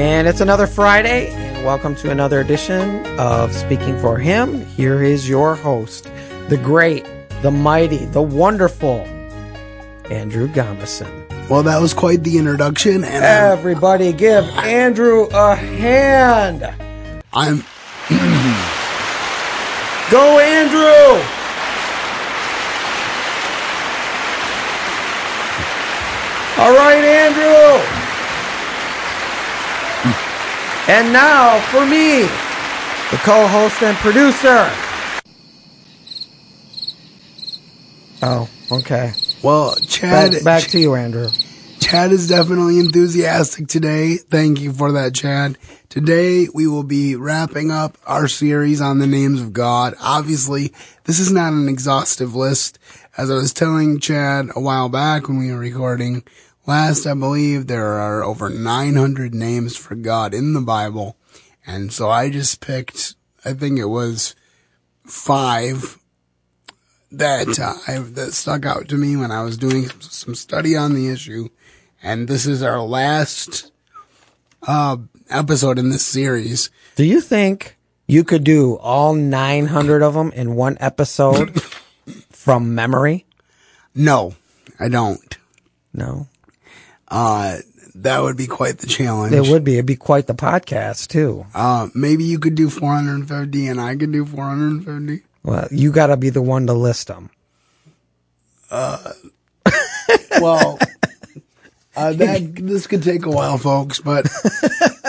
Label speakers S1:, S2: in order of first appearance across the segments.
S1: And it's another Friday, and welcome to another edition of Speaking for Him. Here is your host, the great, the mighty, the wonderful Andrew Gomison.
S2: Well, that was quite the introduction, and
S1: Everybody give Andrew a hand.
S2: I'm
S1: Go, Andrew! All right, Andrew. And now for me, the co-host and producer. Oh, okay.
S2: well, Chad.
S1: Back, back to you, Andrew.
S2: Chad is definitely enthusiastic today. Thank you for that, Chad. Today we will be wrapping up our series on the names of God. Obviously, this is not an exhaustive list. As I was telling Chad a while back when we were recording last, I believe there are over 900 names for God in the Bible. And so I just picked, I think it was five that uh, I, that stuck out to me when I was doing some study on the issue, and this is our last uh, episode in this series.
S1: Do you think you could do all 900 of them in one episode from memory?
S2: No, I don't.
S1: No.
S2: Uh, that would be quite the challenge.
S1: It would be. It'd be quite the podcast, too.
S2: Uh, maybe you could do 450, and I could do 450.
S1: Well, you got to be the one to list them.
S2: Uh, well, uh, that this could take a while, folks. But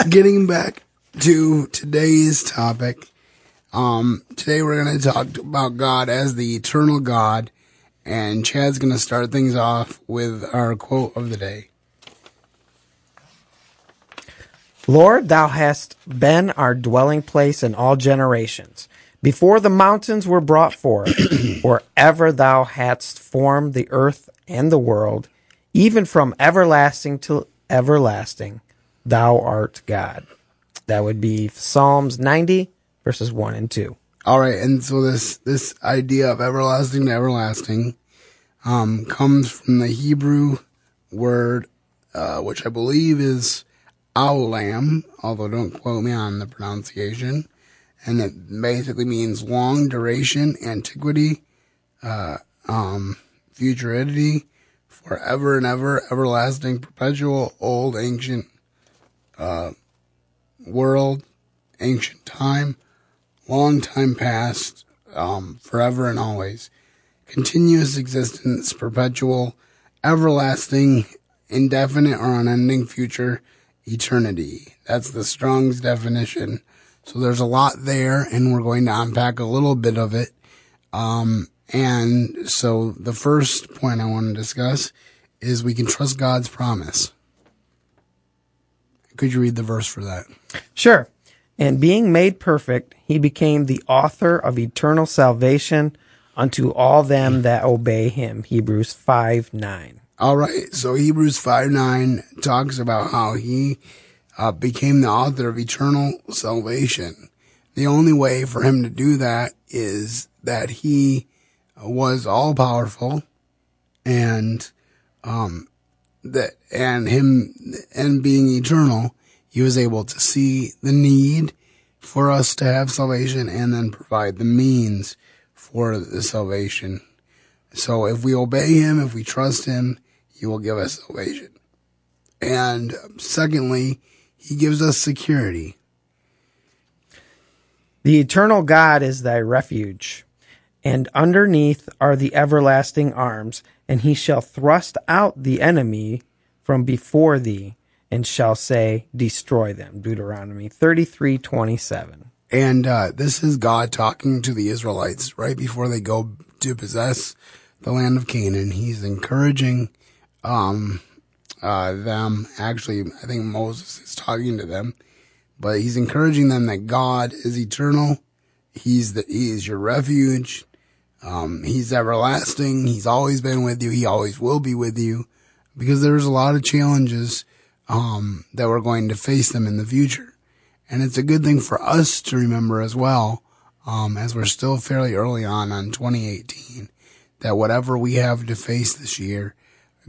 S2: getting back to today's topic, um, today we're going to talk about God as the eternal God, and Chad's going to start things off with our quote of the day.
S1: Lord, thou hast been our dwelling place in all generations. Before the mountains were brought forth, or ever thou hadst formed the earth and the world, even from everlasting to everlasting, thou art God. That would be Psalms 90, verses 1 and 2.
S2: All right, and so this this idea of everlasting to everlasting um, comes from the Hebrew word, uh, which I believe is aulam, although don't quote me on the pronunciation, and it basically means long duration, antiquity, uh, um, futurity, forever and ever, everlasting, perpetual, old, ancient, uh, world, ancient time, long time past, um, forever and always, continuous existence, perpetual, everlasting, indefinite or unending future, eternity. That's the Strong's definition. So there's a lot there, and we're going to unpack a little bit of it. Um, and so the first point I want to discuss is we can trust God's promise. Could you read the verse for that?
S1: Sure. And being made perfect, he became the author of eternal salvation unto all them that obey him. Hebrews 5 9.
S2: All right. So Hebrews 5 9 talks about how he uh, became the author of eternal salvation. The only way for him to do that is that he was all powerful and, um, that, and him, and being eternal, he was able to see the need for us to have salvation and then provide the means for the salvation. So if we obey him, if we trust him, he will give us salvation. And secondly, he gives us security.
S1: The eternal God is thy refuge, and underneath are the everlasting arms, and he shall thrust out the enemy from before thee, and shall say, Destroy them. Deuteronomy thirty-three twenty-seven.
S2: And uh, this is God talking to the Israelites right before they go to possess the land of Canaan. He's encouraging um, uh, them. Actually, I think Moses is talking to them, but he's encouraging them that God is eternal. He's the He is your refuge. Um, he's everlasting. He's always been with you. He always will be with you, because there's a lot of challenges um, that we're going to face them in the future. And it's a good thing for us to remember as well, um, as we're still fairly early on on 2018, that whatever we have to face this year,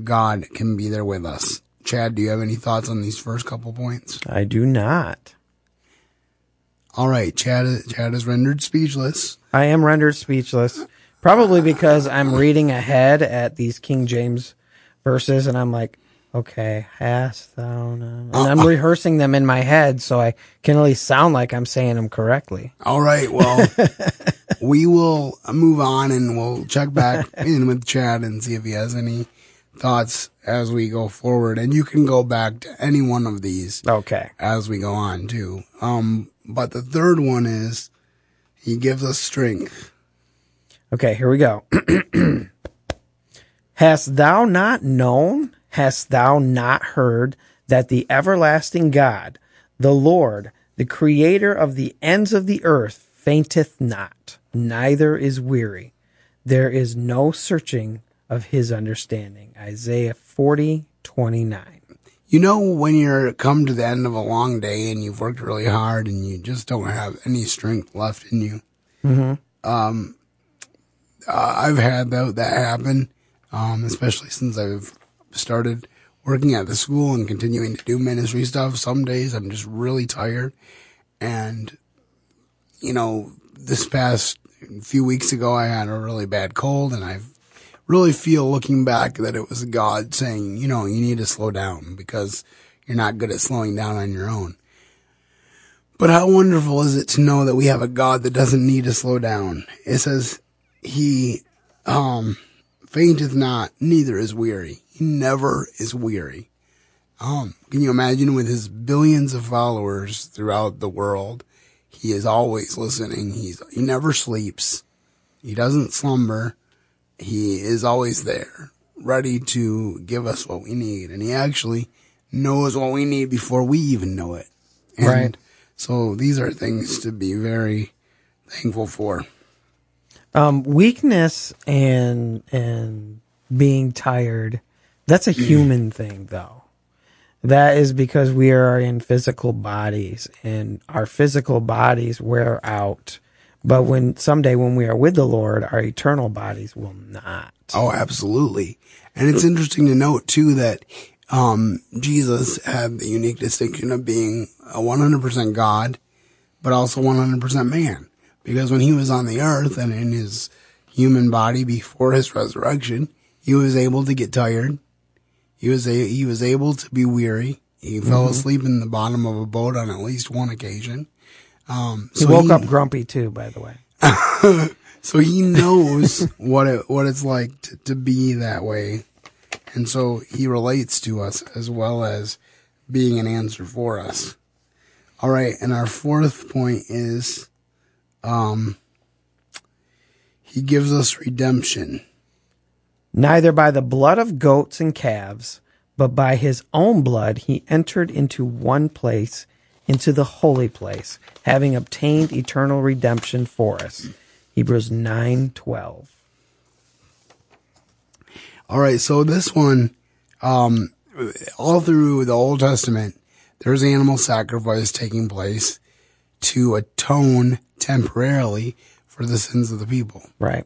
S2: God can be there with us. Chad, do you have any thoughts on these first couple points?
S1: I do not.
S2: All right, Chad. Chad is rendered speechless.
S1: I am rendered speechless, probably because I'm reading ahead at these King James verses, and I'm like, okay, hast thou not? And I'm uh-uh. rehearsing them in my head, so I can at least sound like I'm saying them correctly.
S2: All right, well, we will move on and we'll check back in with Chad and see if he has any thoughts as we go forward. And you can go back to any one of these
S1: Okay.
S2: as we go on too. Um, but the third one is he gives us strength.
S1: Okay, here we go. Hast thou not known? Hast thou not heard that the everlasting God, the Lord, the creator of the ends of the earth, fainteth not, neither is weary. There is no searching of his understanding. Isaiah forty twenty nine.
S2: You know, when you're come to the end of a long day and you've worked really hard and you just don't have any strength left in you. Um, uh, I've had that, that happen, um, especially since I've started working at the school and continuing to do ministry stuff. Some days I'm just really tired. And, you know, this past few weeks ago, I had a really bad cold and I really feel looking back that it was God saying, you know, you need to slow down because you're not good at slowing down on your own. But how wonderful is it to know that we have a God that doesn't need to slow down? It says, He, um, fainteth not, neither is weary. He never is weary. Um, can you imagine with his billions of followers throughout the world? He is always listening. He's, he never sleeps. He doesn't slumber. He is always there, ready to give us what we need. And he actually knows what we need before we even know it. And
S1: Right.
S2: So these are things to be very thankful for.
S1: Um, weakness and and being tired, that's a human thing though. That is because we are in physical bodies and our physical bodies wear out. But when someday when we are with the Lord, our eternal bodies will not.
S2: Oh, absolutely. And it's interesting to note too that um, Jesus had the unique distinction of being a 100% God, but also 100% man. Because when he was on the earth and in his human body before his resurrection, he was able to get tired. He was a, he was able to be weary. He fell asleep in the bottom of a boat on at least one occasion. Um,
S1: He woke up grumpy too, by the way.
S2: so he knows what it what it's like to, to be that way, and so he relates to us as well as being an answer for us. All right, and our fourth point is, um, he gives us redemption.
S1: Neither by the blood of goats and calves, but by his own blood he entered into one place, into the holy place, having obtained eternal redemption for us. Hebrews nine twelve.
S2: All right, so this one, um, all through the Old Testament, there's animal sacrifice taking place to atone temporarily for the sins of the people.
S1: Right.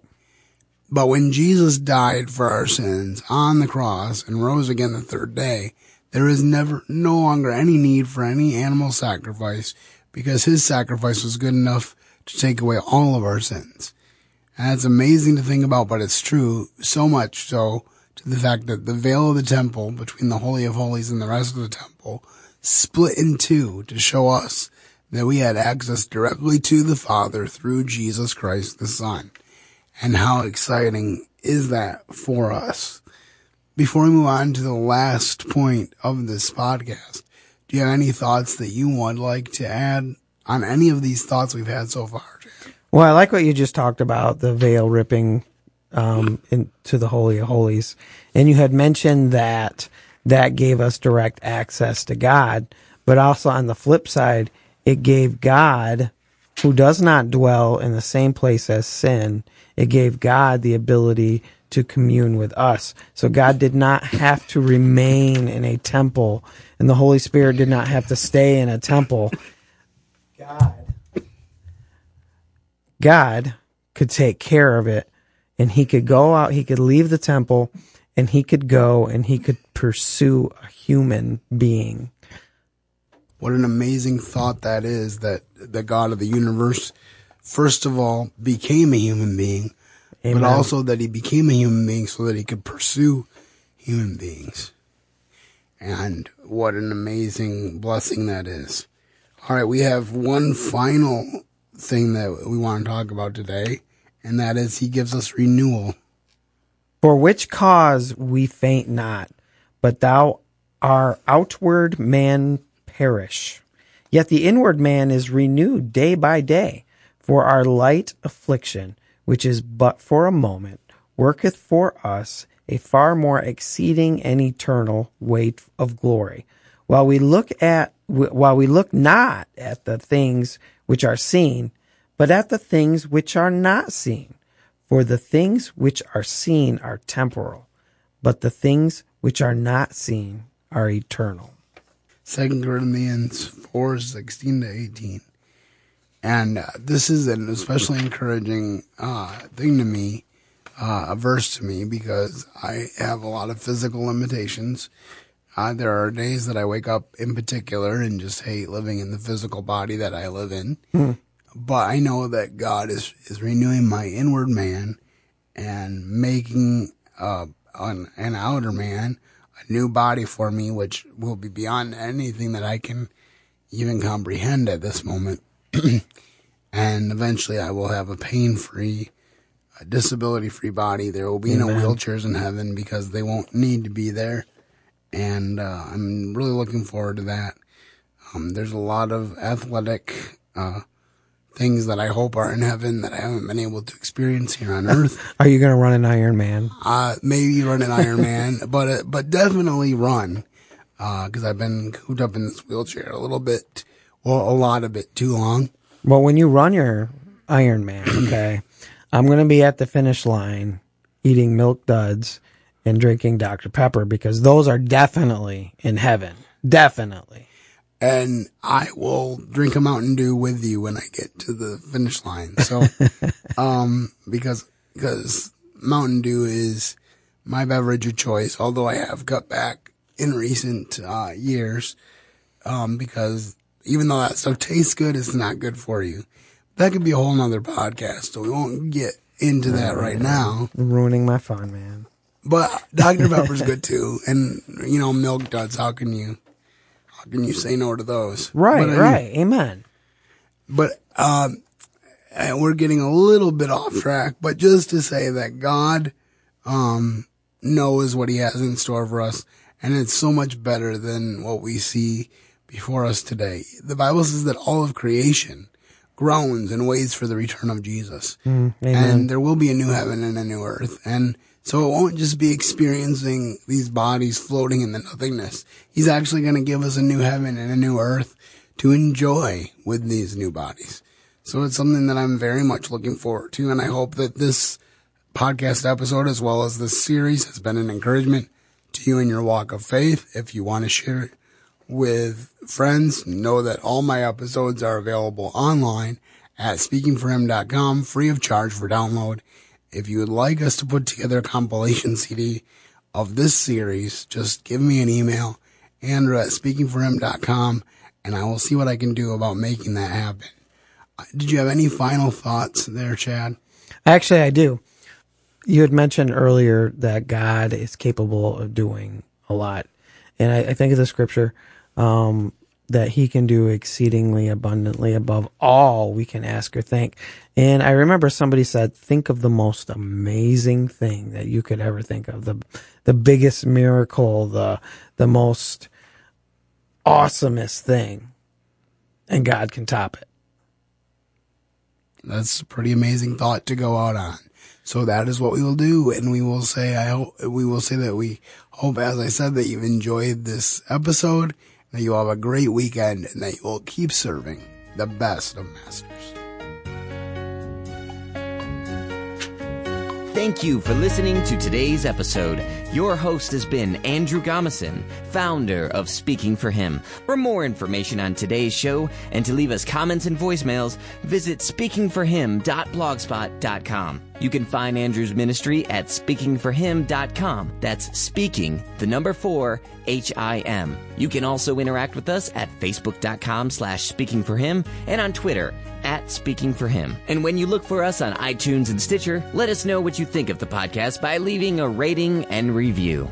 S2: But when Jesus died for our sins on the cross and rose again the third day, there is never, no longer any need for any animal sacrifice because his sacrifice was good enough to take away all of our sins. And it's amazing to think about, but it's true so much so to the fact that the veil of the temple between the Holy of Holies and the rest of the temple split in two to show us that we had access directly to the Father through Jesus Christ the Son. And how exciting is that for us? Before we move on to the last point of this podcast, do you have any thoughts that you would like to add on any of these thoughts we've had so far?
S1: Well, I like what you just talked about the veil ripping um, into the Holy of Holies. And you had mentioned that that gave us direct access to God. But also on the flip side, it gave God, who does not dwell in the same place as sin, it gave God the ability to commune with us. So God did not have to remain in a temple, and the Holy Spirit did not have to stay in a temple. God God could take care of it and he could go out, he could leave the temple and he could go and he could pursue a human being.
S2: What an amazing thought that is that the God of the universe, first of all, became a human being,
S1: Amen.
S2: but also that he became a human being so that he could pursue human beings. And what an amazing blessing that is. All right, we have one final thing that we want to talk about today, and that is he gives us renewal.
S1: For which cause we faint not, but thou our outward man perish. Yet the inward man is renewed day by day. For our light affliction, which is but for a moment, worketh for us a far more exceeding and eternal weight of glory. While we look at, while we look not at the things which are seen, but at the things which are not seen. For the things which are seen are temporal, but the things which are not seen are eternal.
S2: Second Corinthians four sixteen to 18. And uh, this is an especially encouraging uh, thing to me, uh, a verse to me, because I have a lot of physical limitations. Uh, there are days that I wake up in particular and just hate living in the physical body that I live in. But I know that God is, is renewing my inward man and making uh, an, an outer man a new body for me, which will be beyond anything that I can even comprehend at this moment. and eventually I will have a pain free, disability free body. There will be no wheelchairs in heaven because they won't need to be there. And uh, I'm really looking forward to that. Um, there's a lot of athletic uh, things that I hope are in heaven that I haven't been able to experience here on earth.
S1: Are you going to run an Iron Man?
S2: Uh, maybe run an Ironman, but uh, but definitely run because I've been cooped up in this wheelchair a little bit, well, a lot of it too long.
S1: Well, when you run your Iron Man, okay, I'm going to be at the finish line eating milk duds and drinking Dr. Pepper because those are definitely in heaven. Definitely.
S2: And I will drink a Mountain Dew with you when I get to the finish line. So, um, because because Mountain Dew is my beverage of choice, although I have cut back in recent uh, years, um, because even though that stuff tastes good, it's not good for you. That could be a whole nother podcast, so we won't get into that right now.
S1: Ruining my fun, man.
S2: But Dr. Pepper's good too, and you know, milk duds. How can you, how can you say no to those?
S1: Right,
S2: But
S1: right. Amen.
S2: But um, and we're getting a little bit off track. But just to say that God um, knows what He has in store for us, and it's so much better than what we see before us today. The Bible says that all of creation groans and waits for the return of Jesus, hmm,
S1: amen.
S2: and there will be a new heaven and a new earth, and so it won't just be experiencing these bodies floating in the nothingness. He's actually going to give us a new heaven and a new earth to enjoy with these new bodies. So it's something that I'm very much looking forward to. And I hope that this podcast episode, as well as this series, has been an encouragement to you in your walk of faith. If you want to share it with friends, know that all my episodes are available online at speakingforhim.com, free of charge for download. If you would like us to put together a compilation CD of this series, just give me an email, Andrew at speakingforhim.com, and I will see what I can do about making that happen. Uh, Did you have any final thoughts there, Chad?
S1: Actually, I do. You had mentioned earlier that God is capable of doing a lot. And I, I think of the scripture um, that he can do exceedingly abundantly above all we can ask or think. And I remember somebody said, think of the most amazing thing that you could ever think of. The, the biggest miracle, the, the most awesomest thing. And God can top it.
S2: That's a pretty amazing thought to go out on. So that is what we will do, and we will say, I hope we will say that we hope, as I said, that you've enjoyed this episode, that you have a great weekend, and that you will keep serving the best of masters.
S3: Thank you for listening to today's episode. Your host has been Andrew Gomison, founder of Speaking for Him. For more information on today's show and to leave us comments and voicemails, visit speakingforhim.blogspot.com. You can find Andrew's ministry at speakingforhim.com. That's speaking, the number four, H-I-M. You can also interact with us at facebook.com slash speakingforhim and on Twitter at Speaking for Him. And when you look for us on iTunes and Stitcher, let us know what you think of the podcast by leaving a rating and review.